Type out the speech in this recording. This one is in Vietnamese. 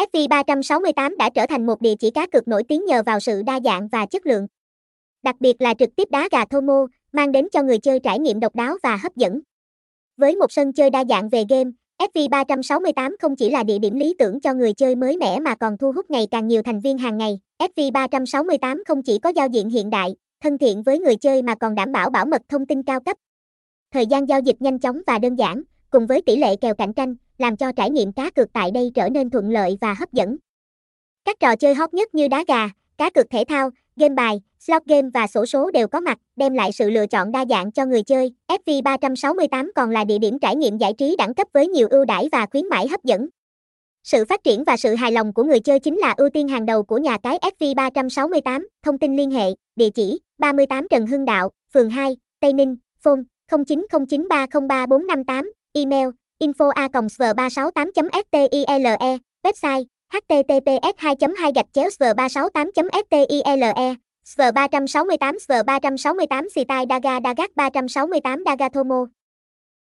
FV368 đã trở thành một địa chỉ cá cược nổi tiếng nhờ vào sự đa dạng và chất lượng. Đặc biệt là trực tiếp đá gà Thomo, mang đến cho người chơi trải nghiệm độc đáo và hấp dẫn. Với một sân chơi đa dạng về game, FV368 không chỉ là địa điểm lý tưởng cho người chơi mới mẻ mà còn thu hút ngày càng nhiều thành viên hàng ngày. FV368 không chỉ có giao diện hiện đại, thân thiện với người chơi mà còn đảm bảo bảo mật thông tin cao cấp. Thời gian giao dịch nhanh chóng và đơn giản, cùng với tỷ lệ kèo cạnh tranh, làm cho trải nghiệm cá cược tại đây trở nên thuận lợi và hấp dẫn. Các trò chơi hot nhất như đá gà, cá cược thể thao, game bài, slot game và sổ số đều có mặt, đem lại sự lựa chọn đa dạng cho người chơi. FV368 còn là địa điểm trải nghiệm giải trí đẳng cấp với nhiều ưu đãi và khuyến mãi hấp dẫn. Sự phát triển và sự hài lòng của người chơi chính là ưu tiên hàng đầu của nhà cái FV368. Thông tin liên hệ, địa chỉ 38 Trần Hưng Đạo, phường 2, Tây Ninh, phone 0909303458, email info a sv 368 stile website https 2 2 gạch chéo sv 368 stile sv 368 sv 368 Sitai Daga Dagat 368 Dagathomo